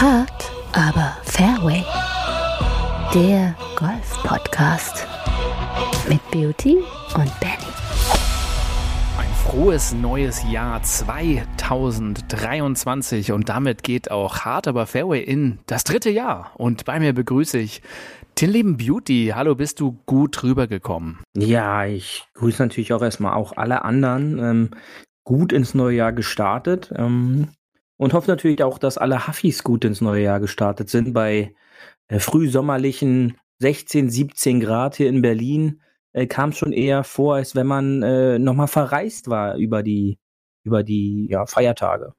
Hard, aber Fairway. Der Golf-Podcast mit Beauty und Benny. Ein frohes neues Jahr 2023 und damit geht auch Hard, aber Fairway in das dritte Jahr. Und bei mir begrüße ich den lieben Beauty. Hallo, bist du gut rübergekommen? Ja, ich grüße natürlich auch erstmal auch alle anderen. Ähm, gut ins neue Jahr gestartet. Ähm, und hoffe natürlich auch, dass alle Huffis gut ins neue Jahr gestartet sind bei äh, frühsommerlichen 16, 17 Grad hier in Berlin. Äh, kam schon eher vor, als wenn man äh, nochmal verreist war über die, über die ja, Feiertage.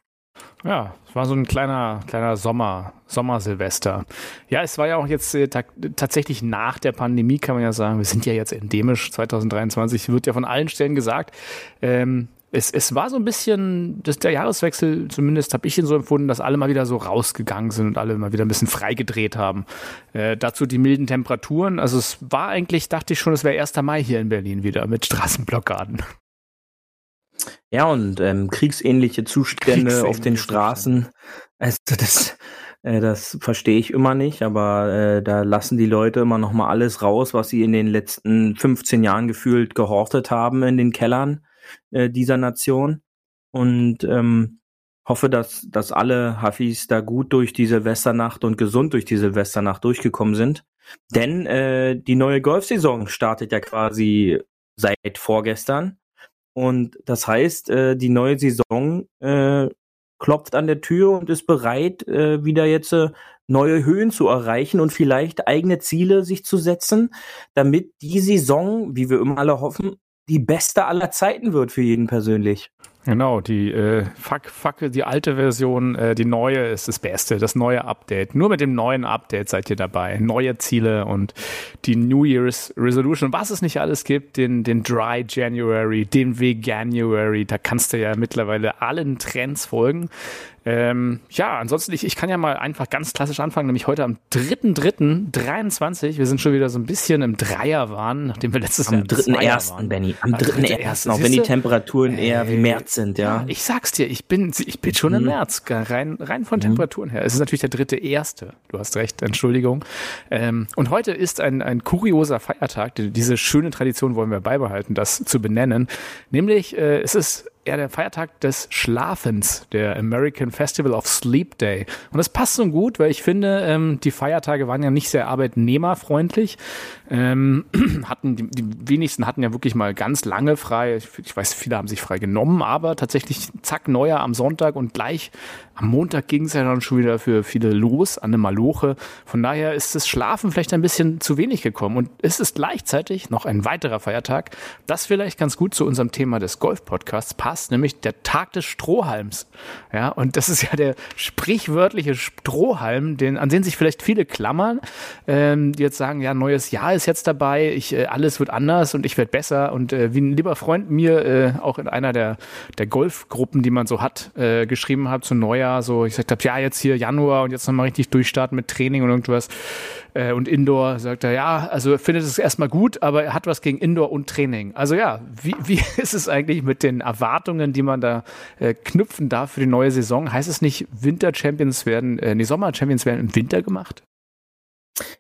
Ja, es war so ein kleiner, kleiner Sommer, Sommersilvester. Ja, es war ja auch jetzt äh, ta tatsächlich nach der Pandemie, kann man ja sagen. Wir sind ja jetzt endemisch 2023, wird ja von allen Stellen gesagt. Ähm, es, es war so ein bisschen, das, der Jahreswechsel, zumindest habe ich ihn so empfunden, dass alle mal wieder so rausgegangen sind und alle mal wieder ein bisschen freigedreht haben. Äh, dazu die milden Temperaturen. Also es war eigentlich, dachte ich schon, es wäre 1. Mai hier in Berlin wieder mit Straßenblockaden. Ja, und ähm, kriegsähnliche Zustände kriegsähnliche auf den Straßen. Also das, äh, das verstehe ich immer nicht, aber äh, da lassen die Leute immer noch mal alles raus, was sie in den letzten 15 Jahren gefühlt gehortet haben in den Kellern äh, dieser Nation. Und ähm, hoffe, dass, dass alle Hafis da gut durch die Silvesternacht und gesund durch die Silvesternacht durchgekommen sind. Denn äh, die neue Golfsaison startet ja quasi seit vorgestern. Und das heißt, äh, die neue Saison äh, klopft an der Tür und ist bereit, äh, wieder jetzt äh, neue Höhen zu erreichen und vielleicht eigene Ziele sich zu setzen, damit die Saison, wie wir immer alle hoffen, die beste aller Zeiten wird für jeden persönlich. Genau, die äh, fuck, fuck, die alte Version, äh, die neue ist das Beste, das neue Update. Nur mit dem neuen Update seid ihr dabei. Neue Ziele und die New Year's Resolution, was es nicht alles gibt, den, den Dry January, den Veganuary, da kannst du ja mittlerweile allen Trends folgen. Ähm, ja, ansonsten, ich, ich kann ja mal einfach ganz klassisch anfangen, nämlich heute am 3.3.23. Wir sind schon wieder so ein bisschen im Dreierwahn, nachdem wir letztes am Jahr am 3.1., Benny, am 3.1., auch wenn die Temperaturen eher wie März sind, ja. Ich sag's dir, ich bin, ich bin schon im mhm. März, rein, rein von mhm. Temperaturen her. Es ist natürlich der dritte erste. Du hast recht, Entschuldigung. Ähm, und heute ist ein, ein kurioser Feiertag. Diese schöne Tradition wollen wir beibehalten, das zu benennen. Nämlich, äh, es ist eher der Feiertag des Schlafens, der American Festival of Sleep Day. Und das passt so gut, weil ich finde, ähm, die Feiertage waren ja nicht sehr arbeitnehmerfreundlich. Ähm, hatten die, die wenigsten hatten ja wirklich mal ganz lange frei. Ich, ich weiß, viele haben sich frei genommen, aber tatsächlich zack neuer am Sonntag und gleich am Montag ging es ja dann schon wieder für viele los an eine Maloche. Von daher ist das Schlafen vielleicht ein bisschen zu wenig gekommen. Und es ist gleichzeitig noch ein weiterer Feiertag, das vielleicht ganz gut zu unserem Thema des Golf-Podcasts passt, nämlich der Tag des Strohhalms. Ja, und das ist ja der sprichwörtliche Strohhalm, den, an den sich vielleicht viele klammern, ähm, die jetzt sagen, ja, neues Jahr ist jetzt dabei, ich, äh, alles wird anders und ich werde besser. Und äh, wie ein lieber Freund mir äh, auch in einer der, der Golfgruppen, die man so hat, äh, geschrieben hat zu Neujahr, Jahr so, ich gesagt habe, ja, jetzt hier Januar und jetzt nochmal richtig durchstarten mit Training und irgendwas. Äh, und Indoor sagt er, ja, also findet es erstmal gut, aber er hat was gegen Indoor und Training. Also ja, wie, wie ist es eigentlich mit den Erwartungen, die man da äh, knüpfen darf für die neue Saison? Heißt es nicht, Winter-Champions werden, äh, nee, Sommer-Champions werden im Winter gemacht?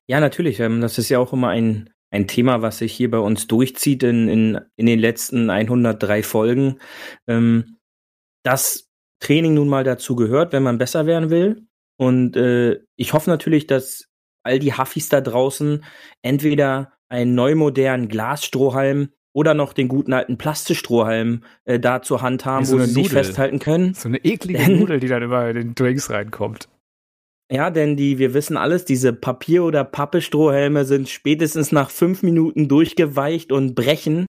Ja, natürlich. Ähm, das ist ja auch immer ein, ein Thema, was sich hier bei uns durchzieht in, in, in den letzten 103 Folgen. Ähm, dass Training nun mal dazu gehört, wenn man besser werden will. Und äh, ich hoffe natürlich, dass all die Huffis da draußen entweder einen neu modernen Glasstrohhalm oder noch den guten alten Plastikstrohhalm äh, da zur Hand haben, so wo sie Nudel. sich festhalten können. So eine eklige Denn, Nudel, die dann immer in den Drinks reinkommt. Ja, denn die, wir wissen alles, diese Papier- oder Pappe-Strohhelme sind spätestens nach fünf Minuten durchgeweicht und brechen.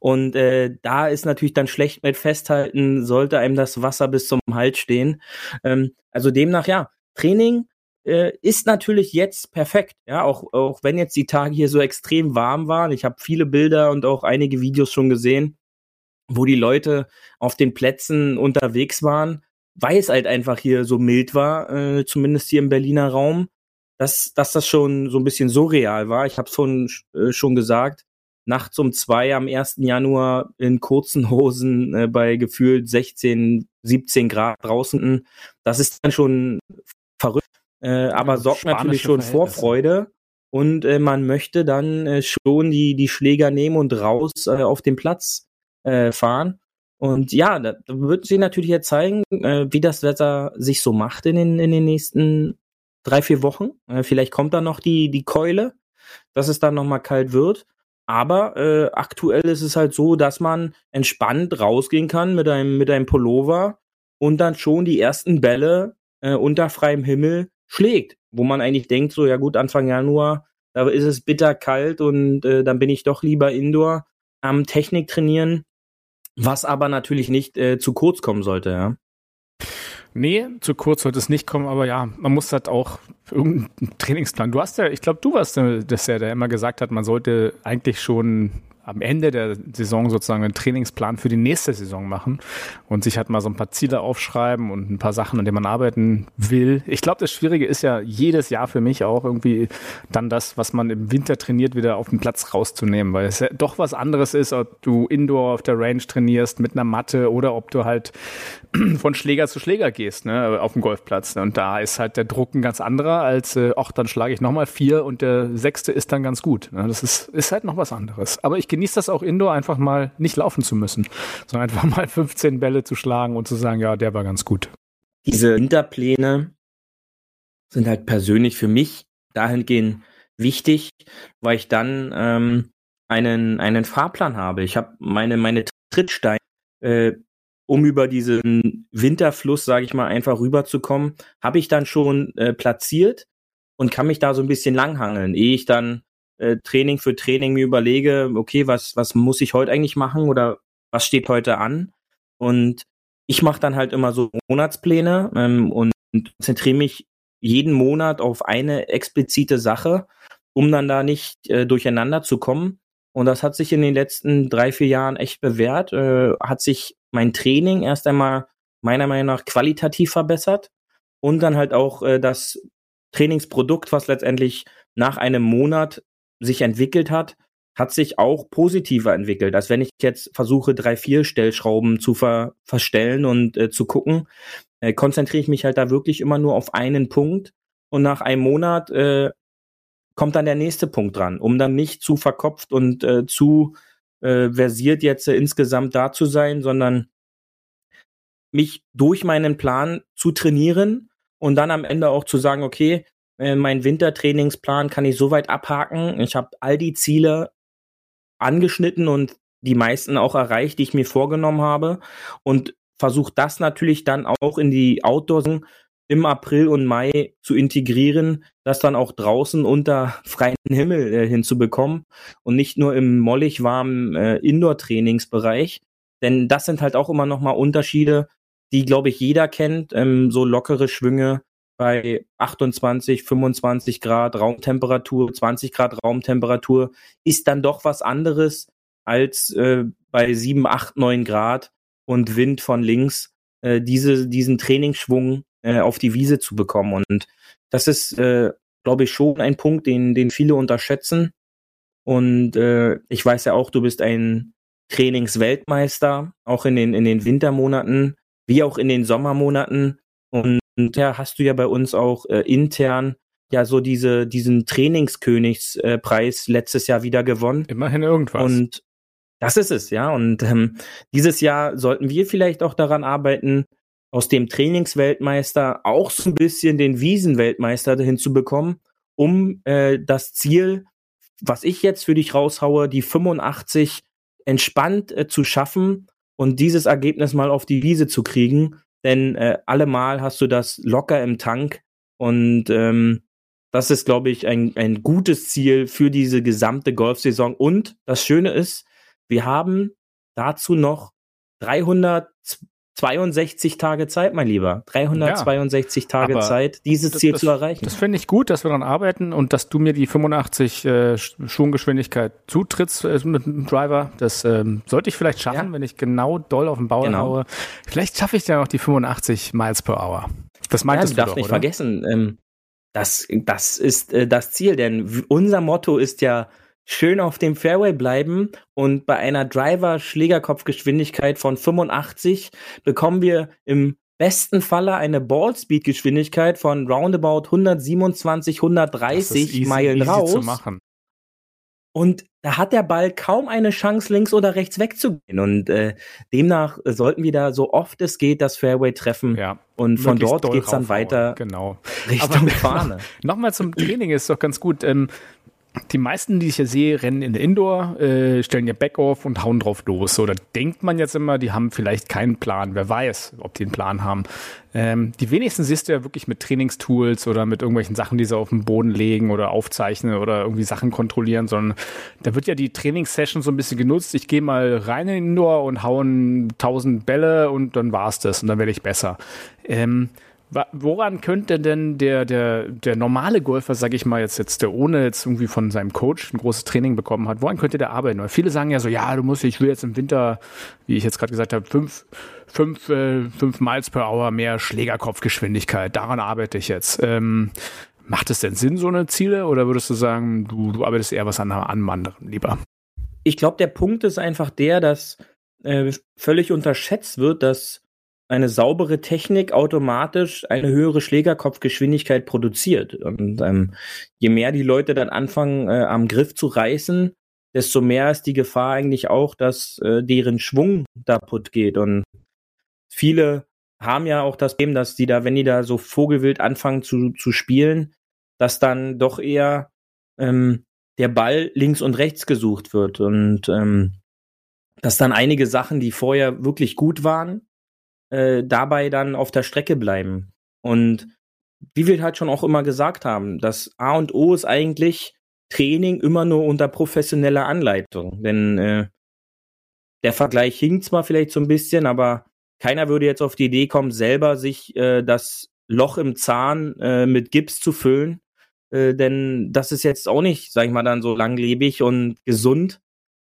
Und äh, da ist natürlich dann schlecht mit festhalten, sollte einem das Wasser bis zum Hals stehen. Ähm, also demnach, ja, Training äh, ist natürlich jetzt perfekt. Ja, auch, auch wenn jetzt die Tage hier so extrem warm waren. Ich habe viele Bilder und auch einige Videos schon gesehen, wo die Leute auf den Plätzen unterwegs waren weil es halt einfach hier so mild war, äh, zumindest hier im Berliner Raum, dass, dass das schon so ein bisschen surreal war. Ich habe es schon, äh, schon gesagt, nachts um zwei am 1. Januar in kurzen Hosen äh, bei gefühlt 16, 17 Grad draußen. Das ist dann schon. Äh, aber sorgt natürlich schon Vorfreude und äh, man möchte dann äh, schon die, die Schläger nehmen und raus äh, auf den Platz äh, fahren. Und ja, da, da wird sich natürlich jetzt zeigen, äh, wie das Wetter sich so macht in den, in den nächsten drei, vier Wochen. Äh, vielleicht kommt dann noch die, die Keule, dass es dann nochmal kalt wird. Aber äh, aktuell ist es halt so, dass man entspannt rausgehen kann mit einem, mit einem Pullover und dann schon die ersten Bälle äh, unter freiem Himmel schlägt. Wo man eigentlich denkt, so ja gut, Anfang Januar, da ist es bitter kalt und äh, dann bin ich doch lieber Indoor am Technik trainieren, was aber natürlich nicht äh, zu kurz kommen sollte, ja. Nee, zu kurz sollte es nicht kommen, aber ja, man muss halt auch irgendeinen Trainingsplan. Du hast ja, ich glaube, du warst das ja, der immer gesagt hat, man sollte eigentlich schon am Ende der Saison sozusagen einen Trainingsplan für die nächste Saison machen und sich halt mal so ein paar Ziele aufschreiben und ein paar Sachen, an denen man arbeiten will. Ich glaube, das Schwierige ist ja jedes Jahr für mich auch irgendwie dann das, was man im Winter trainiert, wieder auf den Platz rauszunehmen, weil es ja doch was anderes ist, ob du Indoor auf der Range trainierst mit einer Matte oder ob du halt von Schläger zu Schläger gehst, ne, auf dem Golfplatz. Und da ist halt der Druck ein ganz anderer als, äh, ach, dann schlage ich nochmal vier und der sechste ist dann ganz gut. Ne? Das ist, ist halt noch was anderes. Aber ich genieße das auch Indoor, einfach mal nicht laufen zu müssen, sondern einfach mal 15 Bälle zu schlagen und zu sagen, ja, der war ganz gut. Diese Winterpläne sind halt persönlich für mich dahingehend wichtig, weil ich dann ähm, einen, einen Fahrplan habe. Ich habe meine, meine Trittsteine, äh, um über diesen Winterfluss, sage ich mal, einfach rüberzukommen, habe ich dann schon äh, platziert und kann mich da so ein bisschen langhangeln, ehe ich dann äh, Training für Training mir überlege, okay, was, was muss ich heute eigentlich machen oder was steht heute an? Und ich mache dann halt immer so Monatspläne ähm, und konzentriere mich jeden Monat auf eine explizite Sache, um dann da nicht äh, durcheinander zu kommen. Und das hat sich in den letzten drei, vier Jahren echt bewährt. Äh, hat sich mein Training erst einmal meiner Meinung nach qualitativ verbessert und dann halt auch äh, das Trainingsprodukt, was letztendlich nach einem Monat sich entwickelt hat, hat sich auch positiver entwickelt, als wenn ich jetzt versuche, drei, vier Stellschrauben zu ver verstellen und äh, zu gucken, äh, konzentriere ich mich halt da wirklich immer nur auf einen Punkt und nach einem Monat äh, kommt dann der nächste Punkt dran, um dann nicht zu verkopft und äh, zu äh, versiert jetzt äh, insgesamt da zu sein, sondern mich durch meinen Plan zu trainieren und dann am Ende auch zu sagen, okay, mein Wintertrainingsplan kann ich soweit abhaken. Ich habe all die Ziele angeschnitten und die meisten auch erreicht, die ich mir vorgenommen habe. Und versuche das natürlich dann auch in die Outdoors im April und Mai zu integrieren, das dann auch draußen unter freiem Himmel äh, hinzubekommen und nicht nur im mollig warmen äh, Indoor-Trainingsbereich. Denn das sind halt auch immer noch mal Unterschiede, die, glaube ich, jeder kennt. Ähm, so lockere Schwünge bei 28, 25 Grad Raumtemperatur, 20 Grad Raumtemperatur ist dann doch was anderes als äh, bei 7, 8, 9 Grad und Wind von links äh, diese, diesen Trainingsschwung äh, auf die Wiese zu bekommen. Und das ist, äh, glaube ich, schon ein Punkt, den, den viele unterschätzen. Und äh, ich weiß ja auch, du bist ein Trainingsweltmeister, auch in den, in den Wintermonaten, wie auch in den Sommermonaten. Und und ja, hast du ja bei uns auch äh, intern ja so diese diesen Trainingskönigspreis äh, letztes Jahr wieder gewonnen. Immerhin irgendwas. Und das ist es, ja. Und ähm, dieses Jahr sollten wir vielleicht auch daran arbeiten, aus dem Trainingsweltmeister auch so ein bisschen den Wiesenweltmeister hinzubekommen, um äh, das Ziel, was ich jetzt für dich raushaue, die 85 entspannt äh, zu schaffen und dieses Ergebnis mal auf die Wiese zu kriegen denn äh, allemal hast du das locker im Tank und ähm, das ist, glaube ich, ein, ein gutes Ziel für diese gesamte Golfsaison. Und das Schöne ist, wir haben dazu noch 300, 62 Tage Zeit, mein Lieber. 362 ja, Tage Zeit, dieses Ziel das, zu erreichen. Das finde ich gut, dass wir daran arbeiten und dass du mir die 85 äh, Schwunggeschwindigkeit zutrittst äh, mit dem Driver. Das ähm, sollte ich vielleicht schaffen, ja. wenn ich genau doll auf den Bauer genau. haue. Vielleicht schaffe ich ja noch die 85 Miles per Hour. Das meintest ja, du, darfst nicht oder? vergessen, ähm, das, das ist äh, das Ziel, denn unser Motto ist ja schön auf dem Fairway bleiben und bei einer Driver-Schlägerkopfgeschwindigkeit von 85 bekommen wir im besten Falle eine Ballspeed-Geschwindigkeit von roundabout 127, 130 easy, Meilen raus. Und da hat der Ball kaum eine Chance, links oder rechts wegzugehen. Und äh, demnach sollten wir da so oft es geht das Fairway treffen. Ja, und von dort geht's dann weiter genau. Richtung Aber Fahne. Nochmal zum Training ist doch ganz gut. Ähm, die meisten, die ich hier sehe, rennen in der Indoor, äh, stellen ihr Backoff und hauen drauf los. Oder denkt man jetzt immer, die haben vielleicht keinen Plan. Wer weiß, ob die einen Plan haben. Ähm, die wenigsten siehst du ja wirklich mit Trainingstools oder mit irgendwelchen Sachen, die sie auf den Boden legen oder aufzeichnen oder irgendwie Sachen kontrollieren, sondern da wird ja die Trainingssession so ein bisschen genutzt. Ich gehe mal rein in den Indoor und hauen tausend Bälle und dann war's das und dann werde ich besser. Ähm, Woran könnte denn der, der, der normale Golfer, sage ich mal jetzt, jetzt der ohne jetzt irgendwie von seinem Coach ein großes Training bekommen hat, woran könnte der arbeiten? Weil viele sagen ja so, ja, du musst, ich will jetzt im Winter, wie ich jetzt gerade gesagt habe, fünf, fünf, äh, fünf Miles per Hour mehr Schlägerkopfgeschwindigkeit. Daran arbeite ich jetzt. Ähm, macht es denn Sinn, so eine Ziele? Oder würdest du sagen, du, du arbeitest eher was an, an einem anderen lieber? Ich glaube, der Punkt ist einfach der, dass äh, völlig unterschätzt wird, dass eine saubere Technik automatisch eine höhere Schlägerkopfgeschwindigkeit produziert. Und ähm, je mehr die Leute dann anfangen, äh, am Griff zu reißen, desto mehr ist die Gefahr eigentlich auch, dass äh, deren Schwung kaputt geht. Und viele haben ja auch das Problem, dass die da, wenn die da so vogelwild anfangen zu, zu spielen, dass dann doch eher ähm, der Ball links und rechts gesucht wird. Und ähm, dass dann einige Sachen, die vorher wirklich gut waren, äh, dabei dann auf der Strecke bleiben. Und wie wir halt schon auch immer gesagt haben, das A und O ist eigentlich Training immer nur unter professioneller Anleitung. Denn äh, der Vergleich hinkt zwar vielleicht so ein bisschen, aber keiner würde jetzt auf die Idee kommen, selber sich äh, das Loch im Zahn äh, mit Gips zu füllen. Äh, denn das ist jetzt auch nicht, sag ich mal, dann so langlebig und gesund.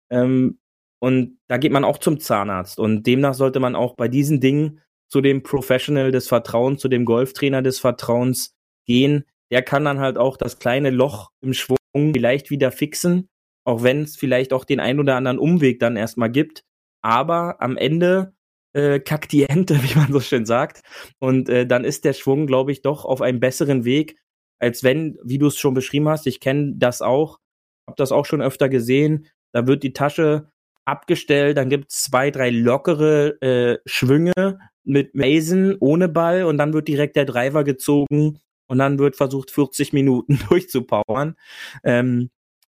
Ähm, und da geht man auch zum Zahnarzt. Und demnach sollte man auch bei diesen Dingen zu dem Professional des Vertrauens, zu dem Golftrainer des Vertrauens gehen. Der kann dann halt auch das kleine Loch im Schwung vielleicht wieder fixen, auch wenn es vielleicht auch den ein oder anderen Umweg dann erstmal gibt. Aber am Ende äh, kackt die Ente, wie man so schön sagt. Und äh, dann ist der Schwung, glaube ich, doch auf einem besseren Weg, als wenn, wie du es schon beschrieben hast, ich kenne das auch, habe das auch schon öfter gesehen, da wird die Tasche abgestellt, dann gibt es zwei, drei lockere äh, Schwünge mit Mason ohne Ball und dann wird direkt der Driver gezogen und dann wird versucht, 40 Minuten durchzupowern. Ähm,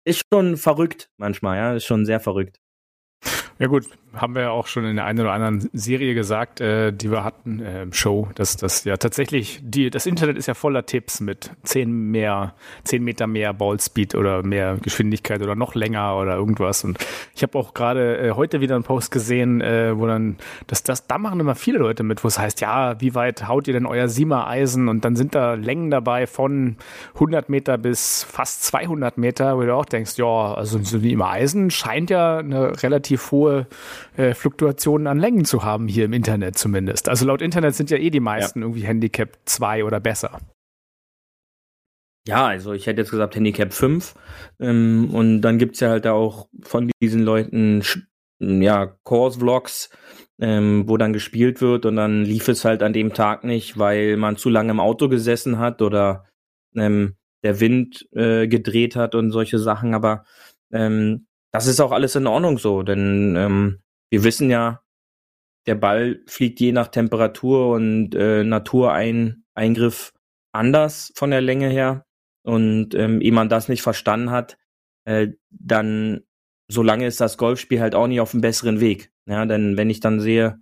ist schon verrückt manchmal, ja, ist schon sehr verrückt. Ja gut, haben wir ja auch schon in der einen oder anderen Serie gesagt, äh, die wir hatten äh, Show, dass das ja tatsächlich, die, das Internet ist ja voller Tipps mit zehn mehr, zehn Meter mehr Ballspeed oder mehr Geschwindigkeit oder noch länger oder irgendwas. Und ich habe auch gerade äh, heute wieder einen Post gesehen, äh, wo dann, das, das, da machen immer viele Leute mit, wo es heißt, ja, wie weit haut ihr denn euer Siemer-Eisen? Und dann sind da Längen dabei von 100 Meter bis fast 200 Meter, wo du auch denkst, ja, also so wie im Eisen scheint ja eine relativ hohe äh, Fluktuationen an Längen zu haben, hier im Internet zumindest. Also laut Internet sind ja eh die meisten ja. irgendwie Handicap 2 oder besser. Ja, also ich hätte jetzt gesagt Handicap 5. Ähm, und dann gibt es ja halt auch von diesen Leuten ja, Course-Vlogs, ähm, wo dann gespielt wird und dann lief es halt an dem Tag nicht, weil man zu lange im Auto gesessen hat oder ähm, der Wind äh, gedreht hat und solche Sachen. Aber ähm, das ist auch alles in Ordnung so, denn ähm, wir wissen ja, der Ball fliegt je nach Temperatur und äh, Natureingriff anders von der Länge her. Und ähm, ehe man das nicht verstanden hat, äh, dann solange ist das Golfspiel halt auch nicht auf einem besseren Weg. Ja, denn wenn ich dann sehe,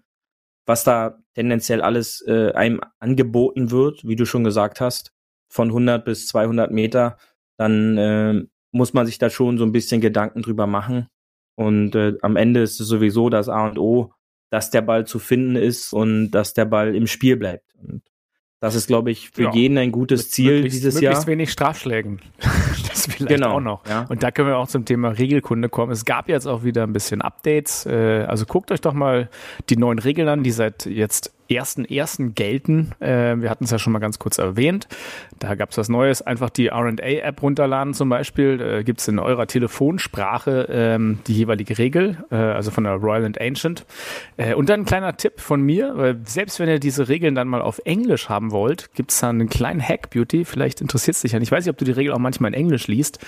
was da tendenziell alles äh, einem angeboten wird, wie du schon gesagt hast, von 100 bis 200 Meter, dann äh, muss man sich da schon so ein bisschen Gedanken drüber machen. Und äh, am Ende ist es sowieso das A und O, dass der Ball zu finden ist und dass der Ball im Spiel bleibt. Und das ist, glaube ich, für ja. jeden ein gutes Mit Ziel möglichst, dieses möglichst Jahr. wenig Strafschlägen. das vielleicht genau, auch noch. Ja. Und da können wir auch zum Thema Regelkunde kommen. Es gab jetzt auch wieder ein bisschen Updates. Äh, also guckt euch doch mal die neuen Regeln an, die seit jetzt 1.1. gelten. Äh, wir hatten es ja schon mal ganz kurz erwähnt. Da gab es was Neues. Einfach die RA-App runterladen zum Beispiel. Äh, gibt es in eurer Telefonsprache ähm, die jeweilige Regel, äh, also von der Royal and Ancient. Äh, und dann ein kleiner Tipp von mir, weil selbst wenn ihr diese Regeln dann mal auf Englisch haben wollt, gibt es da einen kleinen Hack, Beauty. Vielleicht interessiert es dich ja. Ich weiß nicht, ob du die Regel auch manchmal in Englisch liest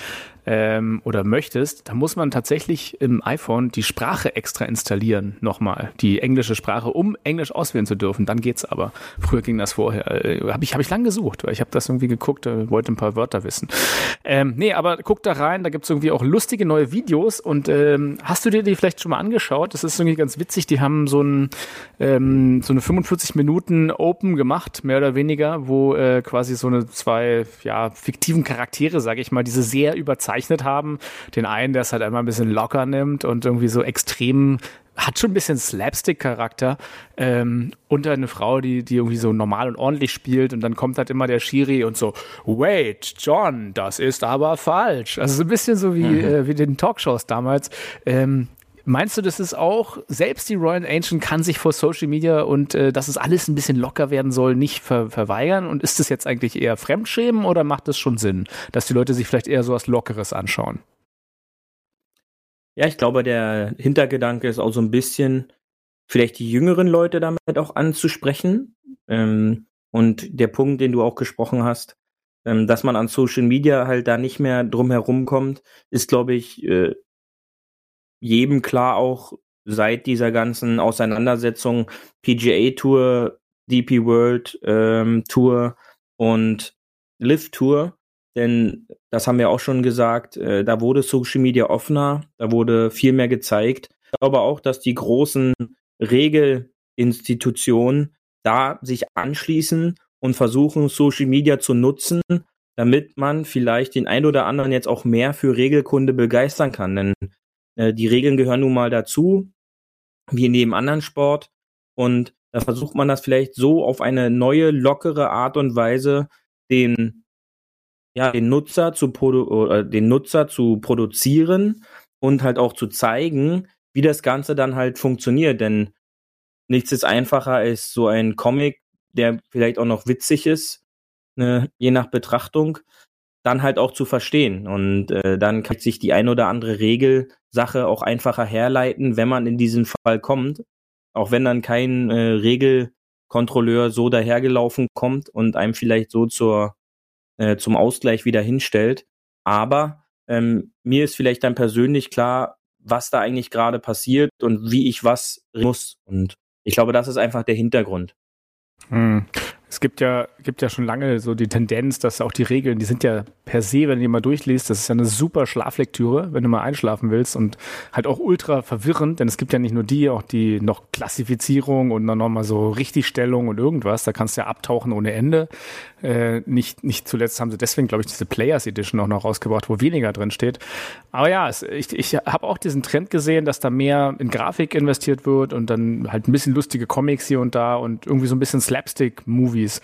ähm, oder möchtest. Da muss man tatsächlich im iPhone die Sprache extra installieren, nochmal, die englische Sprache, um Englisch auswählen zu dürfen. Dann geht's aber. Früher ging das vorher. Äh, habe ich, hab ich lang gesucht, weil ich habe das irgendwie geguckt, äh, wollte ein paar Wörter wissen. Ähm, nee, aber guck da rein, da gibt's irgendwie auch lustige neue Videos und ähm, hast du dir die vielleicht schon mal angeschaut? Das ist irgendwie ganz witzig. Die haben so, ein, ähm, so eine 45 Minuten Open gemacht, mehr oder weniger, wo äh, quasi so eine zwei ja, fiktiven Charaktere, sage ich mal, diese sehr überzeichnet haben. Den einen, der es halt einmal ein bisschen locker nimmt und irgendwie so extrem hat schon ein bisschen Slapstick-Charakter ähm, und eine Frau, die, die irgendwie so normal und ordentlich spielt und dann kommt halt immer der Schiri und so, wait, John, das ist aber falsch. Also so ein bisschen so wie, mhm. äh, wie den Talkshows damals. Ähm, Meinst du, das ist auch, selbst die Royal Ancient kann sich vor Social Media und äh, dass es alles ein bisschen locker werden soll, nicht ver verweigern? Und ist das jetzt eigentlich eher Fremdschämen oder macht das schon Sinn, dass die Leute sich vielleicht eher so was Lockeres anschauen? Ja, ich glaube, der Hintergedanke ist auch so ein bisschen, vielleicht die jüngeren Leute damit auch anzusprechen. Ähm, und der Punkt, den du auch gesprochen hast, ähm, dass man an Social Media halt da nicht mehr drum herum kommt, ist, glaube ich, äh, jedem klar auch seit dieser ganzen Auseinandersetzung PGA Tour, DP World ähm, Tour und Live Tour, denn das haben wir auch schon gesagt, äh, da wurde Social Media offener, da wurde viel mehr gezeigt. Ich glaube auch, dass die großen Regelinstitutionen da sich anschließen und versuchen, Social Media zu nutzen, damit man vielleicht den ein oder anderen jetzt auch mehr für Regelkunde begeistern kann. Denn äh, die Regeln gehören nun mal dazu, wie in jedem anderen Sport. Und da versucht man das vielleicht so auf eine neue, lockere Art und Weise den ja, den Nutzer zu produ den Nutzer zu produzieren und halt auch zu zeigen, wie das Ganze dann halt funktioniert. Denn nichts ist einfacher als so ein Comic, der vielleicht auch noch witzig ist, ne, je nach Betrachtung, dann halt auch zu verstehen. Und äh, dann kann sich die ein oder andere Regelsache auch einfacher herleiten, wenn man in diesen Fall kommt. Auch wenn dann kein äh, Regelkontrolleur so dahergelaufen kommt und einem vielleicht so zur äh, zum Ausgleich wieder hinstellt. Aber ähm, mir ist vielleicht dann persönlich klar, was da eigentlich gerade passiert und wie ich was muss. Und ich glaube, das ist einfach der Hintergrund. Hm. Es gibt ja, gibt ja schon lange so die Tendenz, dass auch die Regeln, die sind ja per se, wenn du die mal durchliest, das ist ja eine super Schlaflektüre, wenn du mal einschlafen willst und halt auch ultra verwirrend, denn es gibt ja nicht nur die, auch die noch Klassifizierung und dann nochmal so Richtigstellung und irgendwas, da kannst du ja abtauchen ohne Ende. Äh, nicht, nicht zuletzt haben sie deswegen, glaube ich, diese Players Edition auch noch rausgebracht, wo weniger drin steht. Aber ja, es, ich, ich habe auch diesen Trend gesehen, dass da mehr in Grafik investiert wird und dann halt ein bisschen lustige Comics hier und da und irgendwie so ein bisschen Slapstick-Movie Movies.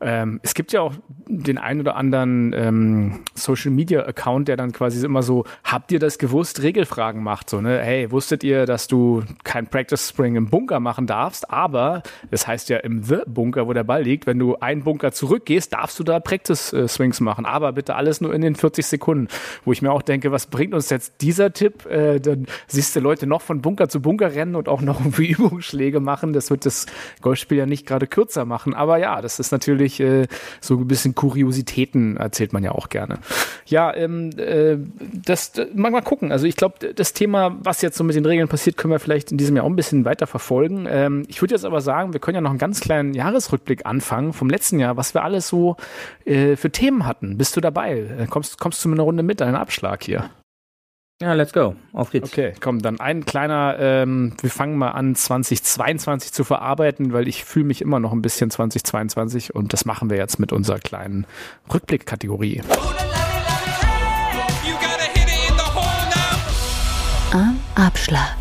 Ähm, es gibt ja auch den einen oder anderen ähm, Social Media Account, der dann quasi immer so, habt ihr das gewusst, Regelfragen macht. So, ne, hey, wusstet ihr, dass du kein Practice Spring im Bunker machen darfst, aber das heißt ja im The Bunker, wo der Ball liegt, wenn du einen Bunker zurückgehst, darfst du da Practice äh, Swings machen, aber bitte alles nur in den 40 Sekunden. Wo ich mir auch denke, was bringt uns jetzt dieser Tipp? Äh, dann siehst du Leute noch von Bunker zu Bunker rennen und auch noch Übungsschläge machen. Das wird das Golfspiel ja nicht gerade kürzer machen. Aber ja, das ist natürlich natürlich äh, so ein bisschen Kuriositäten erzählt man ja auch gerne. Ja, ähm, äh, das mal, mal gucken. Also ich glaube, das Thema, was jetzt so mit den Regeln passiert, können wir vielleicht in diesem Jahr auch ein bisschen weiter verfolgen. Ähm, ich würde jetzt aber sagen, wir können ja noch einen ganz kleinen Jahresrückblick anfangen vom letzten Jahr, was wir alles so äh, für Themen hatten. Bist du dabei? Äh, kommst, kommst du mit einer Runde mit, einen Abschlag hier? Ja, let's go. Auf geht's. Okay, komm, dann ein kleiner, ähm, wir fangen mal an, 2022 zu verarbeiten, weil ich fühle mich immer noch ein bisschen 2022 und das machen wir jetzt mit unserer kleinen Rückblickkategorie. Am Abschlag.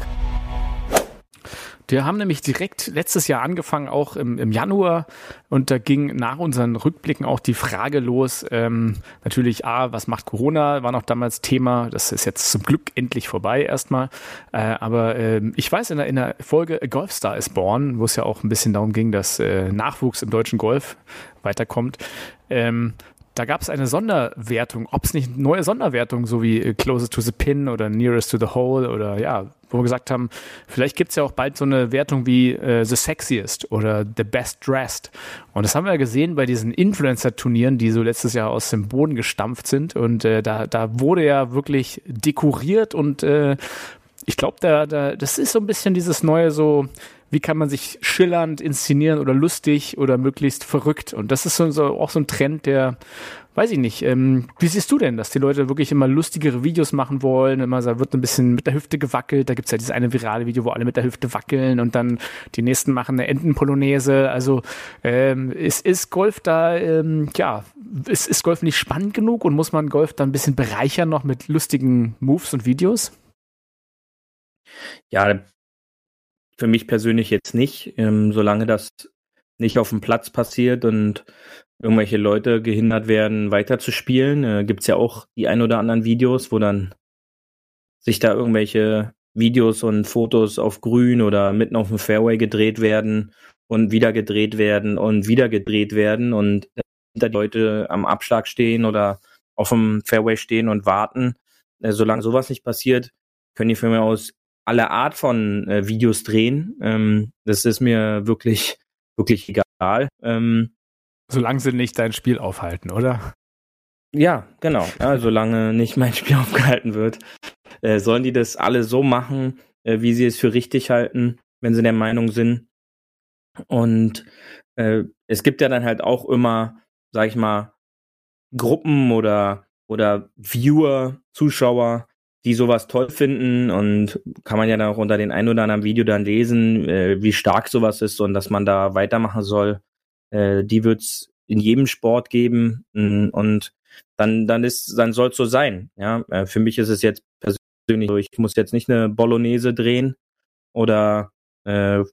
Wir haben nämlich direkt letztes Jahr angefangen, auch im, im Januar. Und da ging nach unseren Rückblicken auch die Frage los. Ähm, natürlich, A, was macht Corona? War noch damals Thema. Das ist jetzt zum Glück endlich vorbei erstmal. Äh, aber äh, ich weiß, in der, in der Folge A Golfstar is Born, wo es ja auch ein bisschen darum ging, dass äh, Nachwuchs im deutschen Golf weiterkommt, ähm, da gab es eine Sonderwertung, ob es nicht neue Sonderwertungen, so wie äh, Closest to the Pin oder Nearest to the Hole oder ja, wo wir gesagt haben, vielleicht gibt es ja auch bald so eine Wertung wie äh, The Sexiest oder The Best Dressed. Und das haben wir ja gesehen bei diesen Influencer-Turnieren, die so letztes Jahr aus dem Boden gestampft sind. Und äh, da, da wurde ja wirklich dekoriert und äh, ich glaube, da, da, das ist so ein bisschen dieses neue so, wie kann man sich schillernd inszenieren oder lustig oder möglichst verrückt. Und das ist so, so auch so ein Trend, der, weiß ich nicht, ähm, wie siehst du denn, dass die Leute wirklich immer lustigere Videos machen wollen, immer da wird ein bisschen mit der Hüfte gewackelt, da gibt's ja dieses eine virale Video, wo alle mit der Hüfte wackeln und dann die nächsten machen eine Entenpolonaise. Also ähm, ist, ist Golf da, ähm, ja, ist, ist Golf nicht spannend genug und muss man Golf dann ein bisschen bereichern noch mit lustigen Moves und Videos? Ja, für mich persönlich jetzt nicht, ähm, solange das nicht auf dem Platz passiert und irgendwelche Leute gehindert werden, weiterzuspielen. Äh, Gibt es ja auch die ein oder anderen Videos, wo dann sich da irgendwelche Videos und Fotos auf Grün oder mitten auf dem Fairway gedreht werden und wieder gedreht werden und wieder gedreht werden und hinter die Leute am Abschlag stehen oder auf dem Fairway stehen und warten. Äh, solange sowas nicht passiert, können die mich aus alle Art von äh, Videos drehen. Ähm, das ist mir wirklich, wirklich egal. Ähm, solange sie nicht dein Spiel aufhalten, oder? Ja, genau. Ja, solange nicht mein Spiel aufgehalten wird, äh, sollen die das alle so machen, äh, wie sie es für richtig halten, wenn sie der Meinung sind. Und äh, es gibt ja dann halt auch immer, sag ich mal, Gruppen oder oder Viewer, Zuschauer, die sowas toll finden und kann man ja dann auch unter den ein oder anderen Video dann lesen, äh, wie stark sowas ist und dass man da weitermachen soll. Äh, die wird's in jedem Sport geben mm, und dann dann ist dann soll's so sein. Ja, äh, für mich ist es jetzt persönlich so, ich muss jetzt nicht eine Bolognese drehen oder äh,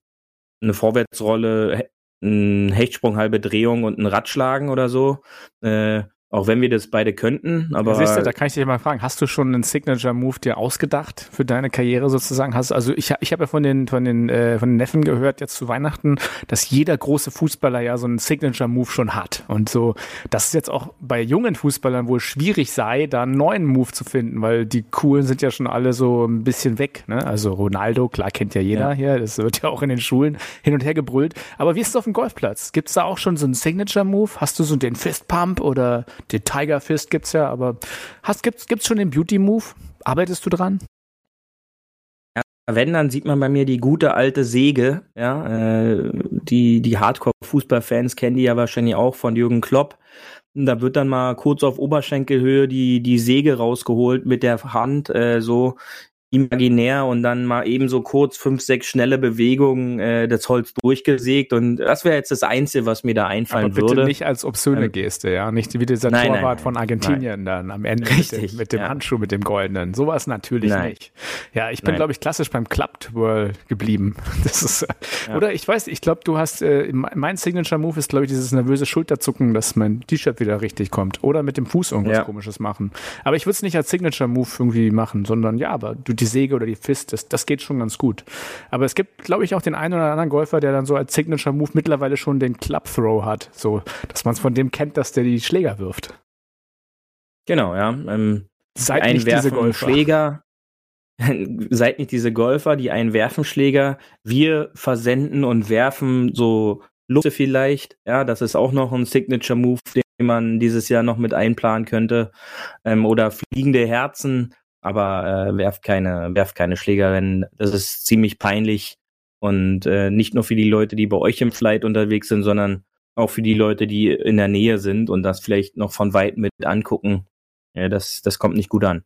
eine Vorwärtsrolle, ein Hechtsprung, halbe Drehung und ein Rad schlagen oder so. Äh, auch wenn wir das beide könnten, aber. Ja, siehst du, da kann ich dich mal fragen, hast du schon einen Signature-Move dir ausgedacht für deine Karriere sozusagen? Hast, also ich, ich habe ja von den, von, den, äh, von den Neffen gehört, jetzt zu Weihnachten, dass jeder große Fußballer ja so einen Signature-Move schon hat. Und so, dass es jetzt auch bei jungen Fußballern wohl schwierig sei, da einen neuen Move zu finden, weil die coolen sind ja schon alle so ein bisschen weg. Ne? Also Ronaldo, klar kennt ja jeder ja. hier, das wird ja auch in den Schulen hin und her gebrüllt. Aber wie ist es auf dem Golfplatz? Gibt es da auch schon so einen Signature-Move? Hast du so den Fistpump oder den Tiger Fist gibt's ja, aber hast, gibt's, gibt's schon den Beauty Move? Arbeitest du dran? Wenn, dann sieht man bei mir die gute alte Säge, ja, äh, die, die Hardcore-Fußballfans kennen die ja wahrscheinlich auch von Jürgen Klopp. Da wird dann mal kurz auf Oberschenkelhöhe die, die Säge rausgeholt mit der Hand, äh, so imaginär und dann mal eben so kurz fünf, sechs schnelle Bewegungen äh, das Holz durchgesägt und das wäre jetzt das Einzige, was mir da einfallen Aber bitte würde. nicht als obszöne ähm, Geste, ja, nicht wie dieser nein, Torwart nein, nein, von Argentinien dann am Ende Richtig, mit dem, mit dem ja. Handschuh, mit dem goldenen. Sowas natürlich nicht. Ja, ich bin glaube ich klassisch beim Club Twirl geblieben. Das ist ja. oder ich weiß, ich glaube, du hast äh, mein Signature Move ist glaube ich dieses nervöse Schulterzucken, dass mein T-Shirt wieder richtig kommt oder mit dem Fuß irgendwas ja. komisches machen. Aber ich würde es nicht als Signature Move irgendwie machen, sondern ja, aber du die Säge oder die Fist, das, das geht schon ganz gut. Aber es gibt, glaube ich, auch den einen oder anderen Golfer, der dann so als Signature Move mittlerweile schon den Club Throw hat, so, dass man es von dem kennt, dass der die Schläger wirft. Genau, ja. Ähm, Seid nicht diese Golfer. Schläger, seid nicht diese Golfer, die einen werfen Schläger. Wir versenden und werfen so Luft vielleicht. Ja, das ist auch noch ein Signature Move, den man dieses Jahr noch mit einplanen könnte. Ähm, oder fliegende Herzen aber äh, werft keine, werft keine Schlägerin. Das ist ziemlich peinlich und äh, nicht nur für die Leute, die bei euch im Flight unterwegs sind, sondern auch für die Leute, die in der Nähe sind und das vielleicht noch von weit mit angucken. Ja, das, das kommt nicht gut an.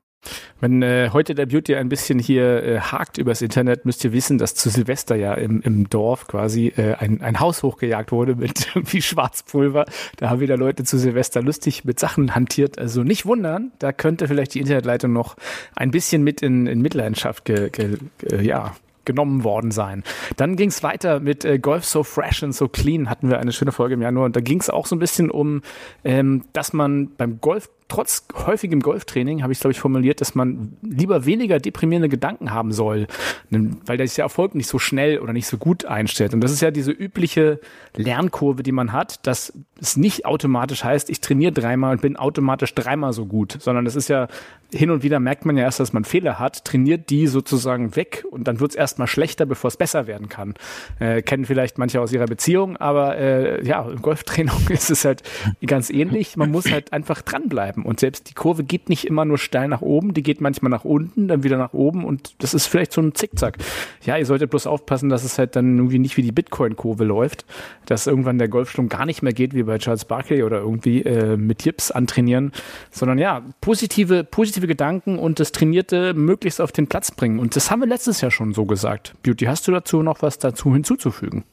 Wenn äh, heute der Beauty ein bisschen hier äh, hakt übers Internet, müsst ihr wissen, dass zu Silvester ja im, im Dorf quasi äh, ein, ein Haus hochgejagt wurde mit irgendwie Schwarzpulver. Da haben wieder Leute zu Silvester lustig mit Sachen hantiert. Also nicht wundern, da könnte vielleicht die Internetleitung noch ein bisschen mit in, in Mitleidenschaft ge, ge, ge, ja, genommen worden sein. Dann ging es weiter mit äh, Golf So Fresh and So Clean, hatten wir eine schöne Folge im Januar. Und da ging es auch so ein bisschen um, ähm, dass man beim Golf trotz häufigem Golftraining habe ich, glaube ich, formuliert, dass man lieber weniger deprimierende Gedanken haben soll, weil der Erfolg nicht so schnell oder nicht so gut einstellt. Und das ist ja diese übliche Lernkurve, die man hat, dass es nicht automatisch heißt, ich trainiere dreimal und bin automatisch dreimal so gut, sondern es ist ja hin und wieder merkt man ja erst, dass man Fehler hat, trainiert die sozusagen weg und dann wird es erstmal schlechter, bevor es besser werden kann. Äh, kennen vielleicht manche aus ihrer Beziehung, aber äh, ja, im Golftraining ist es halt ganz ähnlich. Man muss halt einfach dranbleiben und selbst die Kurve geht nicht immer nur steil nach oben, die geht manchmal nach unten, dann wieder nach oben und das ist vielleicht so ein Zickzack. Ja, ihr solltet bloß aufpassen, dass es halt dann irgendwie nicht wie die Bitcoin-Kurve läuft, dass irgendwann der Golfschwung gar nicht mehr geht, wie bei Charles Barkley oder irgendwie äh, mit Jips antrainieren, sondern ja, positive, positive Gedanken und das Trainierte möglichst auf den Platz bringen. Und das haben wir letztes Jahr schon so gesagt. Beauty, hast du dazu noch was dazu hinzuzufügen?